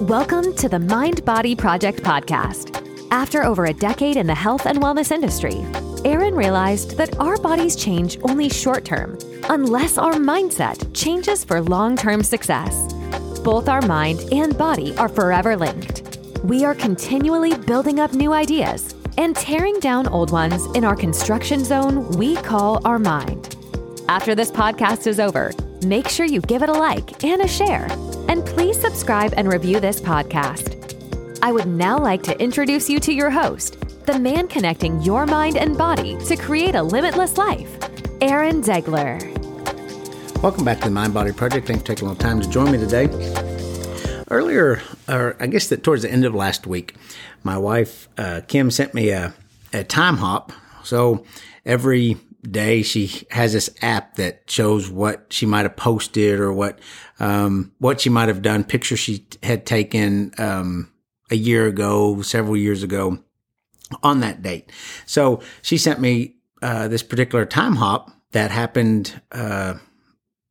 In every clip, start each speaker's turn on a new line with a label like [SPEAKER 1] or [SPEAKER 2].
[SPEAKER 1] Welcome to the Mind Body Project podcast. After over a decade in the health and wellness industry, Aaron realized that our bodies change only short term unless our mindset changes for long term success. Both our mind and body are forever linked. We are continually building up new ideas and tearing down old ones in our construction zone we call our mind. After this podcast is over, make sure you give it a like and a share. And please subscribe and review this podcast. I would now like to introduce you to your host, the man connecting your mind and body to create a limitless life, Aaron Degler.
[SPEAKER 2] Welcome back to the Mind Body Project. Thanks for taking a little time to join me today. Earlier, or I guess that towards the end of last week, my wife uh, Kim sent me a, a time hop. So every day she has this app that shows what she might have posted or what um, what she might have done, pictures she had taken um, a year ago, several years ago on that date. So she sent me uh, this particular time hop that happened uh,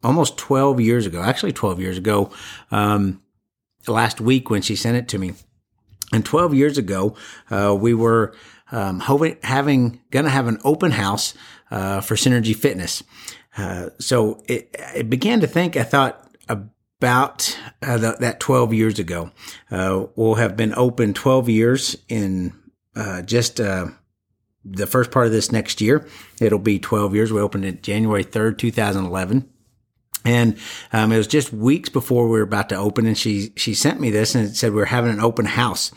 [SPEAKER 2] almost 12 years ago, actually 12 years ago, um, last week when she sent it to me. And 12 years ago, uh, we were um, having, gonna have an open house uh, for Synergy Fitness. Uh, so it, it began to think, I thought about uh, the, that 12 years ago. Uh, we'll have been open 12 years in uh, just uh, the first part of this next year. It'll be 12 years. We opened it January 3rd, 2011. And um, it was just weeks before we were about to open, and she she sent me this and it said we we're having an open house,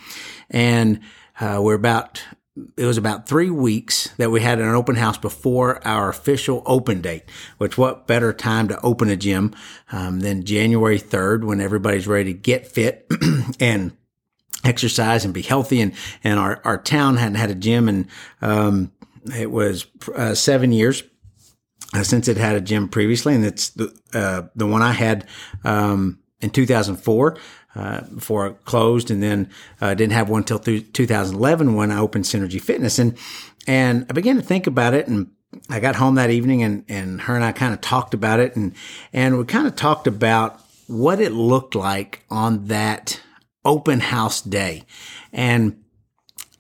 [SPEAKER 2] and uh, we're about it was about three weeks that we had an open house before our official open date, which what better time to open a gym um, than January 3rd when everybody's ready to get fit and exercise and be healthy. And, and our, our town hadn't had a gym and, um, it was uh, seven years. Uh, since it had a gym previously, and it's the uh, the one I had um, in 2004 uh, before it closed, and then uh, didn't have one until 2011 when I opened Synergy Fitness, and and I began to think about it, and I got home that evening, and and her and I kind of talked about it, and and we kind of talked about what it looked like on that open house day, and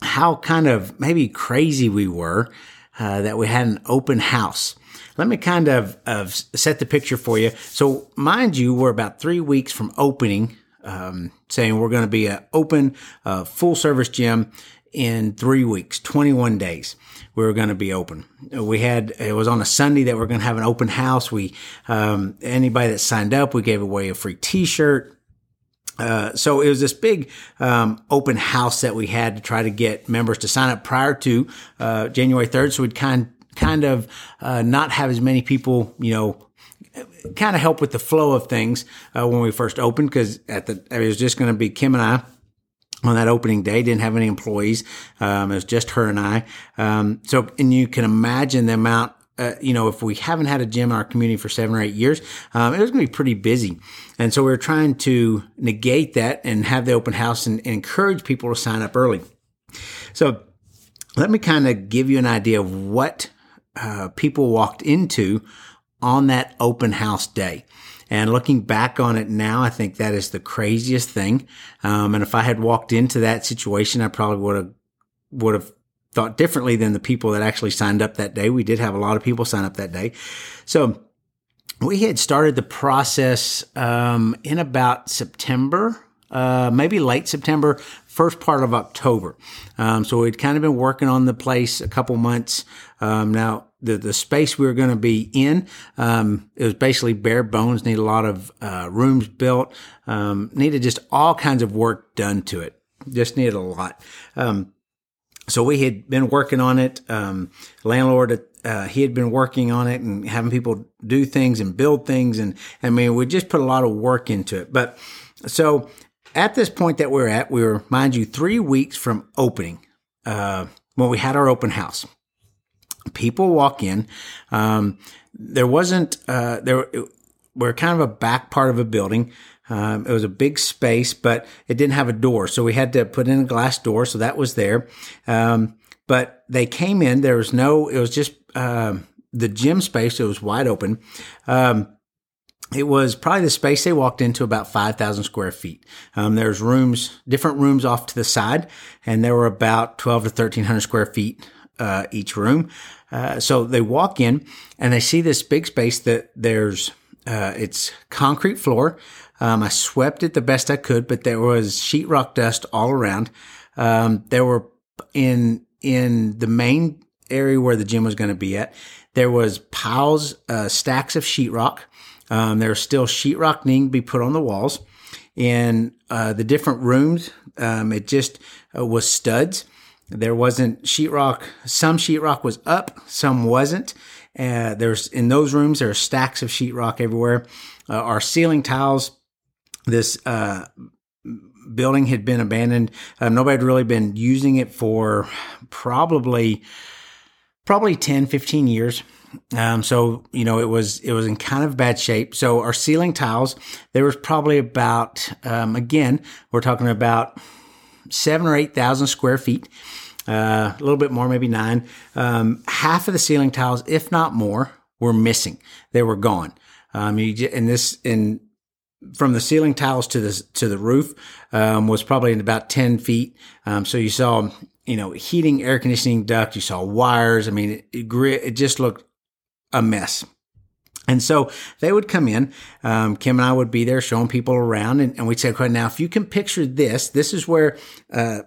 [SPEAKER 2] how kind of maybe crazy we were uh, that we had an open house. Let me kind of, of set the picture for you. So, mind you, we're about three weeks from opening um, saying we're going to be an open, uh, full service gym in three weeks, 21 days. We were going to be open. We had, it was on a Sunday that we are going to have an open house. We, um, anybody that signed up, we gave away a free t-shirt. Uh, so it was this big um, open house that we had to try to get members to sign up prior to uh, January 3rd. So we'd kind kind of uh, not have as many people, you know, kind of help with the flow of things uh, when we first opened because at the it was just going to be Kim and I on that opening day. Didn't have any employees. Um, it was just her and I. Um, so and you can imagine the amount. Uh, you know, if we haven't had a gym in our community for seven or eight years, um, it was going to be pretty busy. And so we are trying to negate that and have the open house and, and encourage people to sign up early. So let me kind of give you an idea of what uh, people walked into on that open house day. And looking back on it now, I think that is the craziest thing. Um, and if I had walked into that situation, I probably would have would have thought differently than the people that actually signed up that day. We did have a lot of people sign up that day, so we had started the process um, in about September. Uh, maybe late September, first part of October. Um, so we'd kind of been working on the place a couple months. Um, now the, the space we were going to be in, um, it was basically bare bones, need a lot of, uh, rooms built, um, needed just all kinds of work done to it. Just needed a lot. Um, so we had been working on it. Um, landlord, uh, he had been working on it and having people do things and build things. And I mean, we just put a lot of work into it. But so at this point that we're at, we were, mind you, three weeks from opening, uh, when we had our open house people walk in. Um, there wasn't, uh, there, we're kind of a back part of a building. Um, it was a big space, but it didn't have a door. So we had to put in a glass door. So that was there. Um, but they came in. There was no, it was just, um, the gym space. It was wide open. Um, it was probably the space they walked into about 5,000 square feet. Um, there's rooms, different rooms off to the side, and there were about 12 to 1,300 square feet uh, each room. Uh, so they walk in and they see this big space that there's, uh, it's concrete floor. Um, I swept it the best I could, but there was sheetrock dust all around. Um, there were in, in the main area where the gym was going to be at, there was piles, uh, stacks of sheetrock. Um, there's still sheetrock needing to be put on the walls. In uh, the different rooms, um, it just uh, was studs. There wasn't sheetrock. Some sheetrock was up, some wasn't. Uh, there's in those rooms there are stacks of sheetrock everywhere. Uh, our ceiling tiles. This uh, building had been abandoned. Uh, nobody had really been using it for probably probably 10, 15 years. Um, so you know it was it was in kind of bad shape. So our ceiling tiles, there was probably about um, again we're talking about seven or eight thousand square feet, uh, a little bit more, maybe nine. Um, half of the ceiling tiles, if not more, were missing. They were gone. Um, you, and this in from the ceiling tiles to the to the roof um, was probably in about ten feet. Um, so you saw you know heating, air conditioning duct. You saw wires. I mean, it, it, it just looked a mess. And so they would come in. Um, Kim and I would be there showing people around, and, and we'd say, "Okay, now if you can picture this, this is where uh,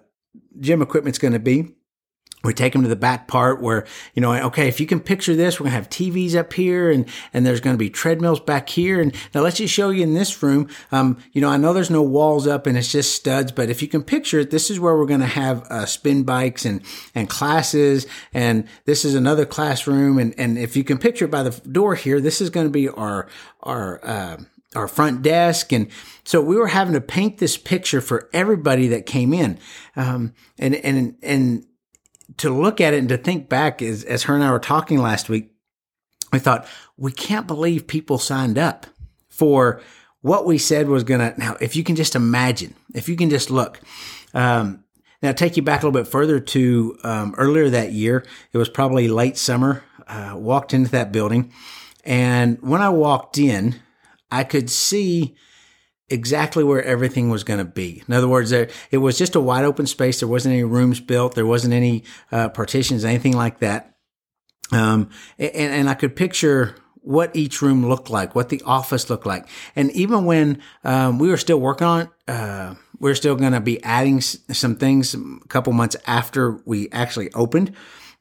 [SPEAKER 2] gym equipment's going to be." We take them to the back part where, you know, okay, if you can picture this, we're going to have TVs up here and, and there's going to be treadmills back here. And now let's just show you in this room. Um, you know, I know there's no walls up and it's just studs, but if you can picture it, this is where we're going to have, uh, spin bikes and, and classes. And this is another classroom. And, and if you can picture it by the door here, this is going to be our, our, uh, our front desk. And so we were having to paint this picture for everybody that came in. Um, and, and, and to look at it and to think back as, as her and I were talking last week, we thought, we can't believe people signed up for what we said was going to. Now, if you can just imagine, if you can just look, um, now take you back a little bit further to um, earlier that year. It was probably late summer. Uh, walked into that building, and when I walked in, I could see exactly where everything was going to be. In other words, there it was just a wide open space. There wasn't any rooms built. There wasn't any uh, partitions, anything like that. Um, and, and I could picture what each room looked like, what the office looked like. And even when um, we were still working on it, uh, we we're still going to be adding some things a couple months after we actually opened.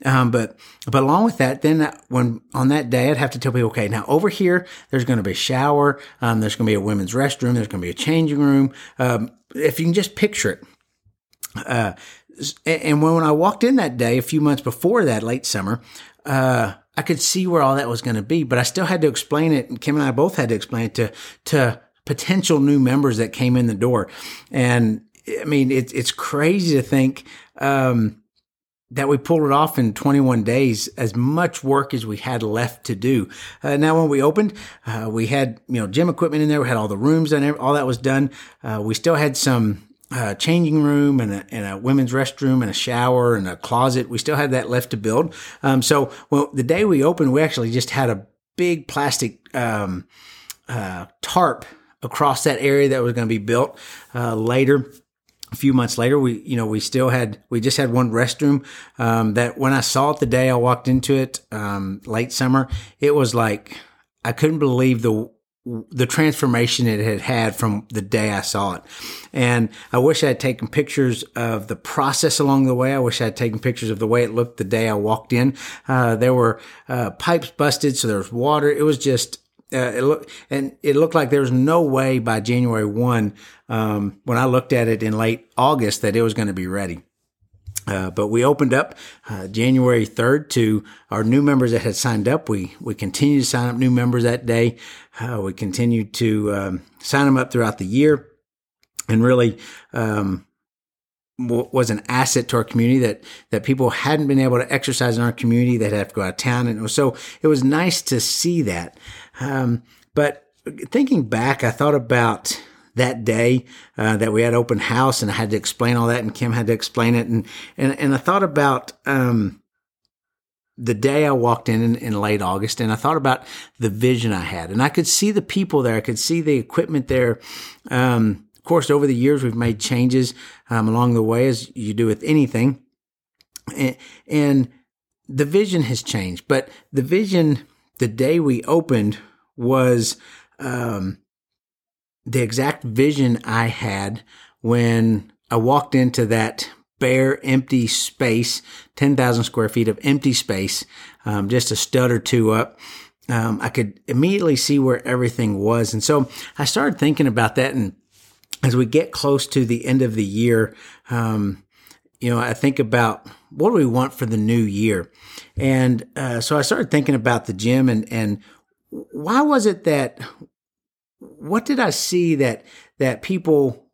[SPEAKER 2] Um, but but along with that, then when on that day, I'd have to tell people, okay, now over here, there's going to be a shower, um, there's going to be a women's restroom, there's going to be a changing room. Um, if you can just picture it. Uh, and when I walked in that day, a few months before that, late summer, uh, I could see where all that was going to be, but I still had to explain it. And Kim and I both had to explain it to, to potential new members that came in the door. And I mean, it, it's crazy to think, um, that we pulled it off in 21 days, as much work as we had left to do. Uh, now, when we opened, uh, we had, you know, gym equipment in there. We had all the rooms and all that was done. Uh, we still had some, uh, changing room and a, and a, women's restroom and a shower and a closet. We still had that left to build. Um, so, well, the day we opened, we actually just had a big plastic, um, uh, tarp across that area that was going to be built, uh, later a few months later, we, you know, we still had, we just had one restroom, um, that when I saw it the day I walked into it, um, late summer, it was like, I couldn't believe the, the transformation it had had from the day I saw it. And I wish I had taken pictures of the process along the way. I wish I had taken pictures of the way it looked the day I walked in. Uh, there were, uh, pipes busted. So there was water. It was just, uh, it looked and it looked like there was no way by January one, um, when I looked at it in late August, that it was going to be ready. Uh, but we opened up uh, January 3rd to our new members that had signed up. We we continued to sign up new members that day. Uh, we continued to um, sign them up throughout the year, and really um, was an asset to our community that that people hadn't been able to exercise in our community. That have to go out of town, and so it was nice to see that. Um, but thinking back, I thought about that day uh, that we had open house, and I had to explain all that, and Kim had to explain it, and and and I thought about um, the day I walked in, in in late August, and I thought about the vision I had, and I could see the people there, I could see the equipment there. Um, course, over the years, we've made changes um, along the way, as you do with anything, and, and the vision has changed. But the vision, the day we opened, was um, the exact vision I had when I walked into that bare, empty space, 10,000 square feet of empty space, um, just a stud or two up. Um, I could immediately see where everything was. And so I started thinking about that. And as we get close to the end of the year, um, you know, I think about what do we want for the new year? And uh, so I started thinking about the gym and, and why was it that, what did I see that, that people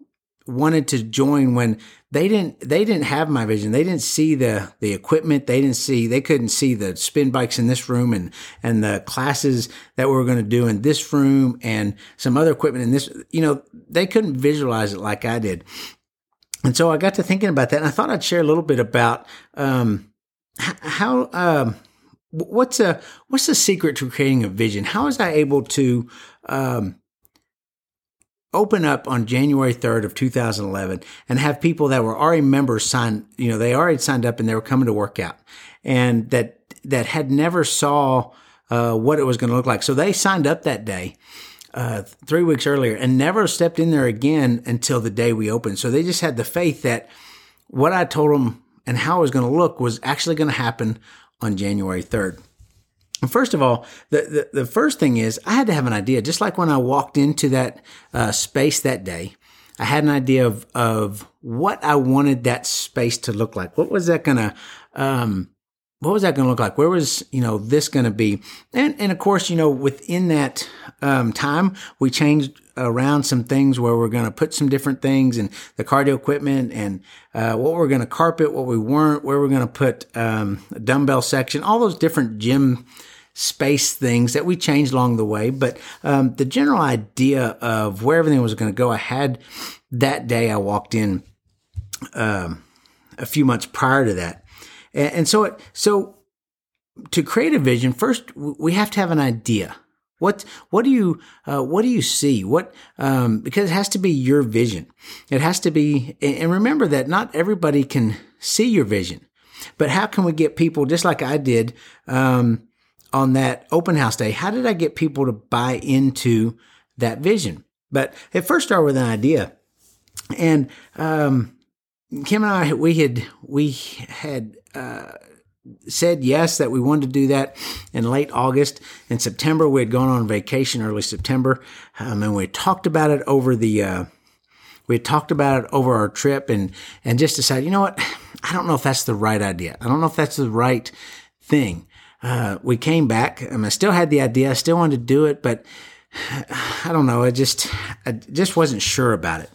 [SPEAKER 2] wanted to join when they didn't they didn't have my vision. They didn't see the the equipment. They didn't see they couldn't see the spin bikes in this room and and the classes that we were going to do in this room and some other equipment in this you know they couldn't visualize it like I did. And so I got to thinking about that and I thought I'd share a little bit about um, how um, what's a what's the secret to creating a vision? How was I able to um, open up on January 3rd of 2011 and have people that were already members sign, you know, they already signed up and they were coming to work out and that, that had never saw, uh, what it was going to look like. So they signed up that day. Uh, three weeks earlier and never stepped in there again until the day we opened. So they just had the faith that what I told them and how it was going to look was actually going to happen on January 3rd. First of all, the, the, the, first thing is I had to have an idea. Just like when I walked into that uh, space that day, I had an idea of, of what I wanted that space to look like. What was that going to, um, what was that going to look like? Where was, you know, this going to be? And, and of course, you know, within that, um, time, we changed around some things where we're going to put some different things and the cardio equipment and, uh, what we're going to carpet, what we weren't, where we're going to put, um, a dumbbell section, all those different gym, space things that we changed along the way. But um, the general idea of where everything was going to go, I had that day I walked in um, a few months prior to that. And, and so, it, so to create a vision, first we have to have an idea. What what do you uh, what do you see? What um, because it has to be your vision. It has to be, and remember that not everybody can see your vision. But how can we get people just like I did? Um, on that open house day, how did I get people to buy into that vision? But it first started with an idea. And um, Kim and I, we had, we had, uh, said yes that we wanted to do that in late August. In September, we had gone on vacation early September, um, and we talked about it over the. Uh, we had talked about it over our trip, and and just decided, you know what, I don't know if that's the right idea. I don't know if that's the right thing uh, we came back. Mean, I still had the idea. I still wanted to do it, but I don't know. I just, I just wasn't sure about it.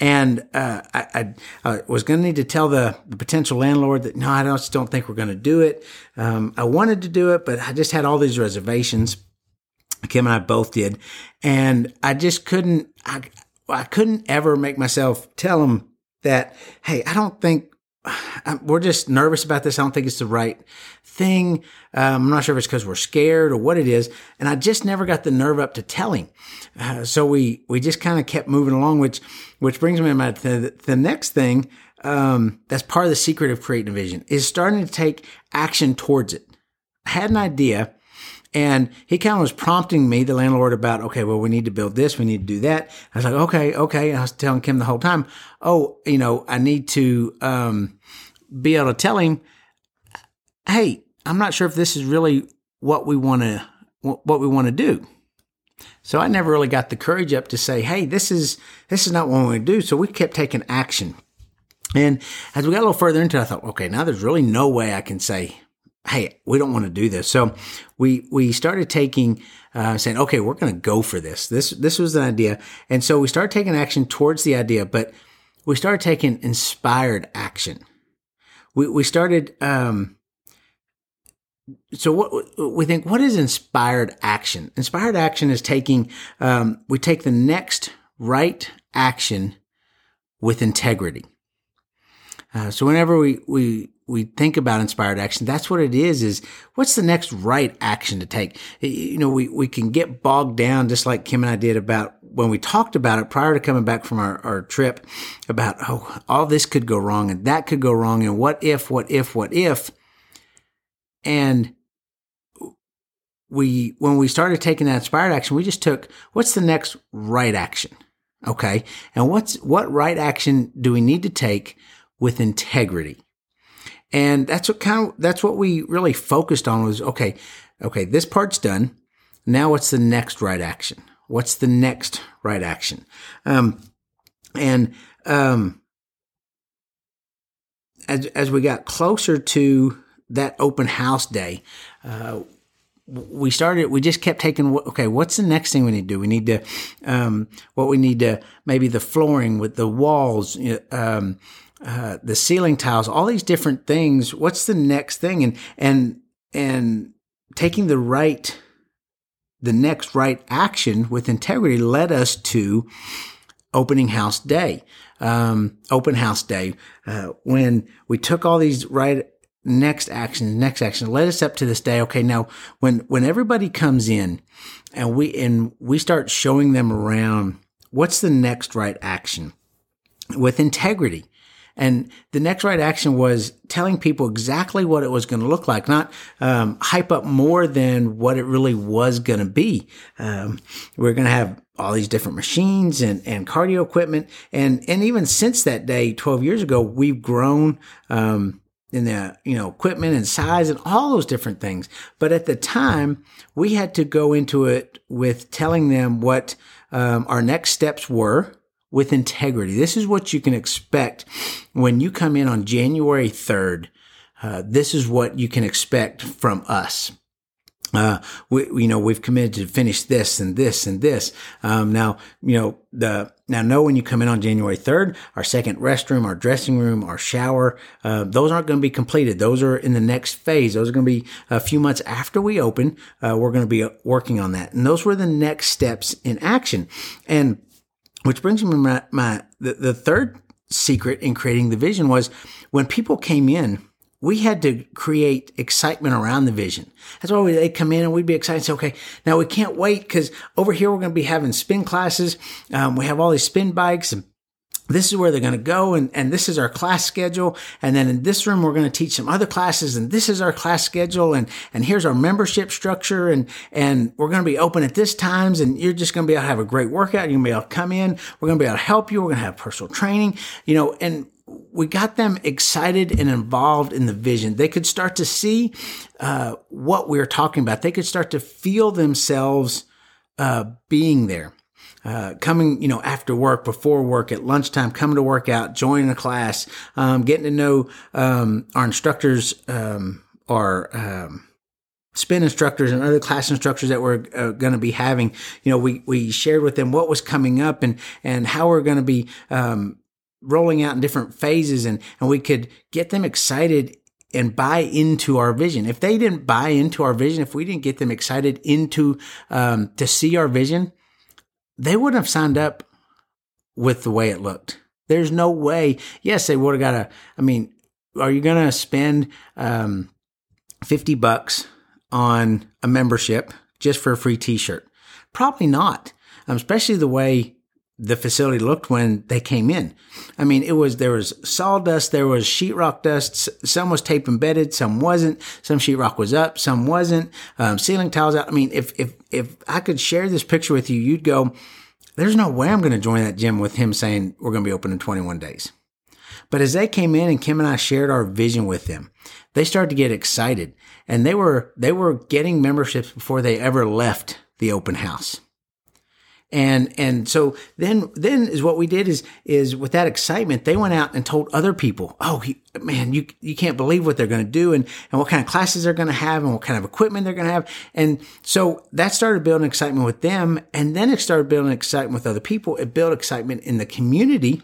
[SPEAKER 2] And uh, I, I, I, was going to need to tell the, the, potential landlord that no, I just don't think we're going to do it. Um, I wanted to do it, but I just had all these reservations. Kim and I both did, and I just couldn't. I, I couldn't ever make myself tell him that. Hey, I don't think we're just nervous about this. I don't think it's the right thing. Um, I'm not sure if it's because we're scared or what it is. And I just never got the nerve up to tell him. Uh, so we, we just kind of kept moving along, which, which brings me to the, the next thing. Um, that's part of the secret of creating a vision is starting to take action towards it. I had an idea and he kind of was prompting me, the landlord, about, okay, well, we need to build this. We need to do that. I was like, okay, okay. And I was telling Kim the whole time, oh, you know, I need to, um, be able to tell him, Hey, I'm not sure if this is really what we want to, what we want to do. So I never really got the courage up to say, Hey, this is, this is not what we want to do. So we kept taking action. And as we got a little further into it, I thought, okay, now there's really no way I can say, hey, we don't want to do this. So we we started taking uh, saying, okay, we're going to go for this. This this was an idea, and so we started taking action towards the idea, but we started taking inspired action. We we started. Um, so what we think what is inspired action inspired action is taking um, we take the next right action with integrity uh, so whenever we we we think about inspired action, that's what it is, is what's the next right action to take? You know, we, we can get bogged down just like Kim and I did about when we talked about it prior to coming back from our, our trip about, oh, all this could go wrong and that could go wrong. And what if, what if, what if? And we, when we started taking that inspired action, we just took what's the next right action? Okay. And what's, what right action do we need to take with integrity? And that's what kind of, that's what we really focused on was, okay, okay, this part's done. Now what's the next right action? What's the next right action? Um, and, um, as, as we got closer to that open house day, uh, we started, we just kept taking, okay, what's the next thing we need to do? We need to, um, what we need to, maybe the flooring with the walls, um, uh, the ceiling tiles, all these different things. What's the next thing? And, and, and taking the right, the next right action with integrity led us to opening house day, um, open house day, uh, when we took all these right next action, next action led us up to this day. Okay. Now when, when everybody comes in and we, and we start showing them around, what's the next right action with integrity? And the next right action was telling people exactly what it was going to look like, not um, hype up more than what it really was going to be. Um, we're going to have all these different machines and, and cardio equipment. And, and even since that day, 12 years ago, we've grown, um, in the you know equipment and size and all those different things but at the time we had to go into it with telling them what um, our next steps were with integrity this is what you can expect when you come in on january 3rd uh, this is what you can expect from us uh, we, you know, we've committed to finish this and this and this. Um, now, you know, the, now know when you come in on January 3rd, our second restroom, our dressing room, our shower, uh, those aren't going to be completed. Those are in the next phase. Those are going to be a few months after we open. Uh, we're going to be working on that. And those were the next steps in action. And which brings me my, my the, the third secret in creating the vision was when people came in, we had to create excitement around the vision. That's why they'd come in and we'd be excited say, okay, now we can't wait because over here we're going to be having spin classes. Um, we have all these spin bikes and this is where they're going to go and, and this is our class schedule. And then in this room, we're going to teach some other classes and this is our class schedule. And, and here's our membership structure. And, and we're going to be open at this times and you're just going to be able to have a great workout. You're going to be able to come in. We're going to be able to help you. We're going to have personal training, you know, and we got them excited and involved in the vision. They could start to see uh, what we are talking about. They could start to feel themselves uh, being there. Uh, coming, you know, after work, before work, at lunchtime, coming to work out, joining a class, um, getting to know um, our instructors, um, our um, spin instructors and other class instructors that we're uh, going to be having. You know, we we shared with them what was coming up and and how we're going to be um, rolling out in different phases and, and we could get them excited and buy into our vision. If they didn't buy into our vision, if we didn't get them excited into, um, to see our vision, they wouldn't have signed up with the way it looked. There's no way. Yes, they would have got a, I mean, are you going to spend, um, 50 bucks on a membership just for a free t-shirt? Probably not. Um, especially the way the facility looked when they came in. I mean, it was, there was sawdust, there was sheetrock dust, some was tape embedded, some wasn't, some sheetrock was up, some wasn't, um, ceiling tiles out. I mean, if, if, if I could share this picture with you, you'd go, there's no way I'm going to join that gym with him saying we're going to be open in 21 days. But as they came in and Kim and I shared our vision with them, they started to get excited and they were, they were getting memberships before they ever left the open house. And, and so then, then is what we did is, is with that excitement, they went out and told other people, Oh, he, man, you, you can't believe what they're going to do and, and what kind of classes they're going to have and what kind of equipment they're going to have. And so that started building excitement with them. And then it started building excitement with other people. It built excitement in the community.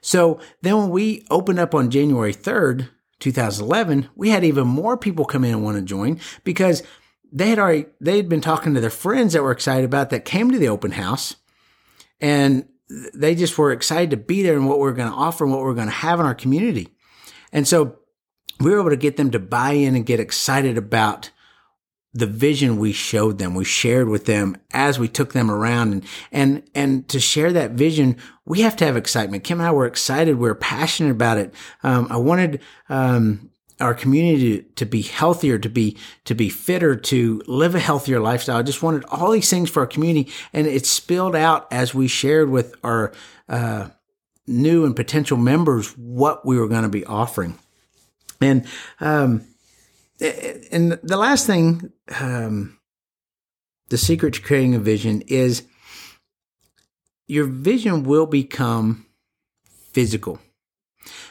[SPEAKER 2] So then when we opened up on January 3rd, 2011, we had even more people come in and want to join because they had already they had been talking to their friends that were excited about that came to the open house and they just were excited to be there and what we are going to offer and what we are going to have in our community and so we were able to get them to buy in and get excited about the vision we showed them, we shared with them as we took them around and, and, and to share that vision, we have to have excitement. Kim and I were excited. We are passionate about it. Um, I wanted, um, our community to, to, be healthier, to be, to be fitter, to live a healthier lifestyle. I just wanted all these things for our community and it spilled out as we shared with our, uh, new and potential members what we were going to be offering. And, um, and the last thing, um, the secret to creating a vision is your vision will become physical.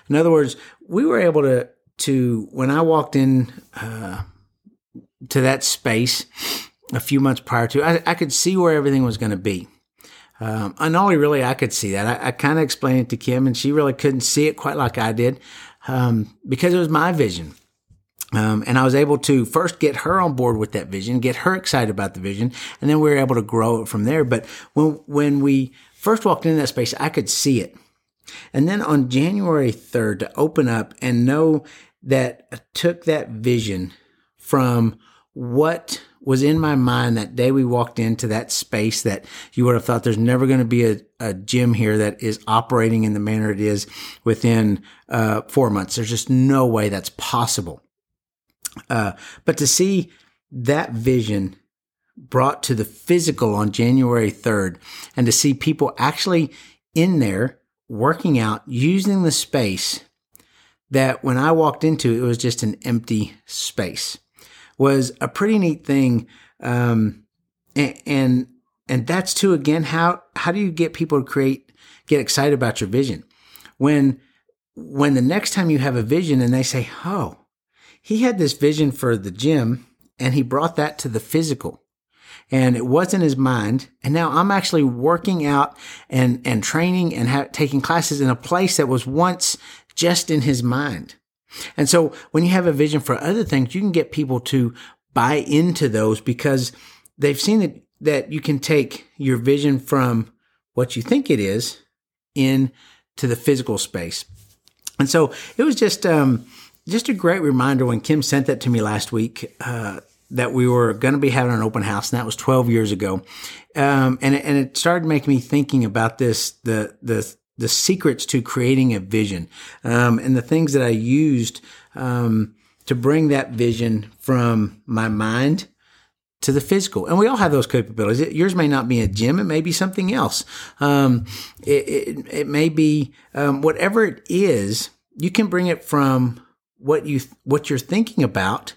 [SPEAKER 2] In other words, we were able to, to when I walked in uh, to that space a few months prior to, I, I could see where everything was going to be. Um, and only really I could see that. I, I kind of explained it to Kim, and she really couldn't see it quite like I did um, because it was my vision. Um, and I was able to first get her on board with that vision, get her excited about the vision, and then we were able to grow it from there. But when when we first walked into that space, I could see it. And then on January 3rd, to open up and know that took that vision from what was in my mind that day we walked into that space that you would have thought there's never going to be a, a gym here that is operating in the manner it is within uh, four months. There's just no way that's possible. Uh, but to see that vision brought to the physical on January 3rd and to see people actually in there working out using the space that when I walked into, it was just an empty space was a pretty neat thing. Um, and, and, and that's too, again, how, how do you get people to create, get excited about your vision? When, when the next time you have a vision and they say, Oh, he had this vision for the gym and he brought that to the physical and it was in his mind. And now I'm actually working out and, and training and ha- taking classes in a place that was once just in his mind. And so when you have a vision for other things, you can get people to buy into those because they've seen that, that you can take your vision from what you think it is in to the physical space. And so it was just, um, just a great reminder when Kim sent that to me last week uh, that we were going to be having an open house, and that was 12 years ago. Um, and and it started making me thinking about this the the the secrets to creating a vision um, and the things that I used um, to bring that vision from my mind to the physical. And we all have those capabilities. It, yours may not be a gym. It may be something else. Um, it, it, it, may be um, whatever it is. You can bring it from what you what you're thinking about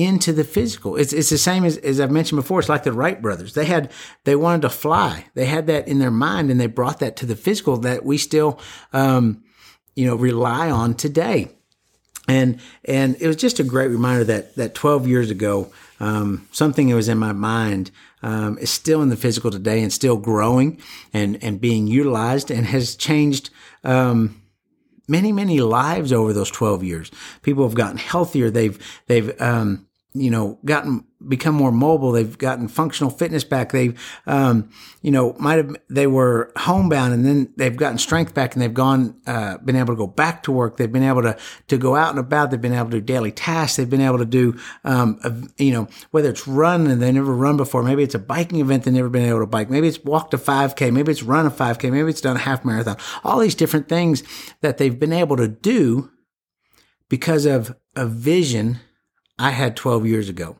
[SPEAKER 2] into the physical. It's it's the same as, as I've mentioned before. It's like the Wright brothers. They had they wanted to fly. They had that in their mind, and they brought that to the physical that we still um, you know rely on today. And and it was just a great reminder that that 12 years ago, um, something that was in my mind um, is still in the physical today and still growing and and being utilized and has changed. Um, many, many lives over those 12 years. People have gotten healthier. They've, they've, um, you know, gotten, become more mobile. They've gotten functional fitness back. They've, um, you know, might have, they were homebound and then they've gotten strength back and they've gone, uh, been able to go back to work. They've been able to, to go out and about. They've been able to do daily tasks. They've been able to do, um, a, you know, whether it's run and they never run before. Maybe it's a biking event they've never been able to bike. Maybe it's walked a 5K. Maybe it's run a 5K. Maybe it's done a half marathon. All these different things that they've been able to do because of a vision I had 12 years ago.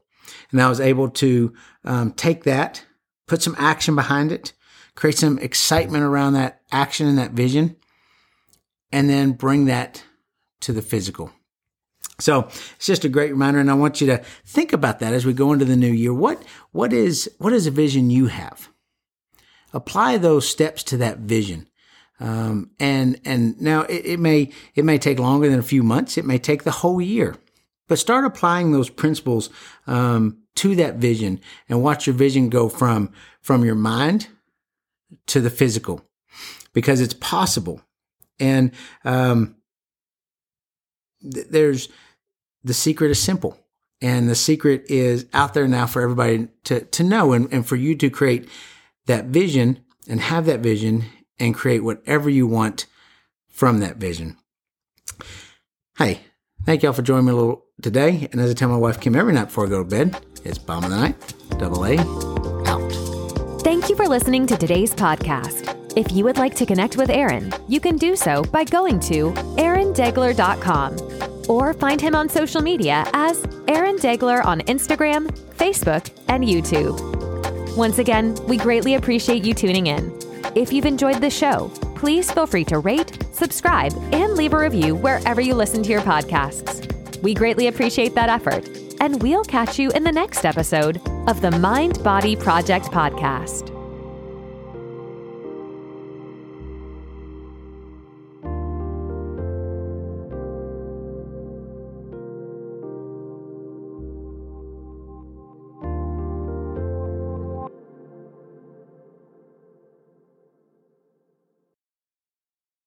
[SPEAKER 2] And I was able to um, take that, put some action behind it, create some excitement around that action and that vision, and then bring that to the physical. So it's just a great reminder, and I want you to think about that as we go into the new year. What what is what is a vision you have? Apply those steps to that vision. Um, and and now it, it may it may take longer than a few months. It may take the whole year. But start applying those principles um, to that vision and watch your vision go from from your mind to the physical, because it's possible. And um, th- there's the secret is simple, and the secret is out there now for everybody to to know, and, and for you to create that vision and have that vision and create whatever you want from that vision. Hey, Thank y'all for joining me a little today. And as I tell my wife Kim every night before I go to bed, it's bomb of the night. Double A out.
[SPEAKER 1] Thank you for listening to today's podcast. If you would like to connect with Aaron, you can do so by going to aarondegler.com or find him on social media as Aaron Degler on Instagram, Facebook, and YouTube. Once again, we greatly appreciate you tuning in. If you've enjoyed the show, please feel free to rate, subscribe, and leave a review wherever you listen to your podcasts. We greatly appreciate that effort, and we'll catch you in the next episode of the Mind Body Project podcast.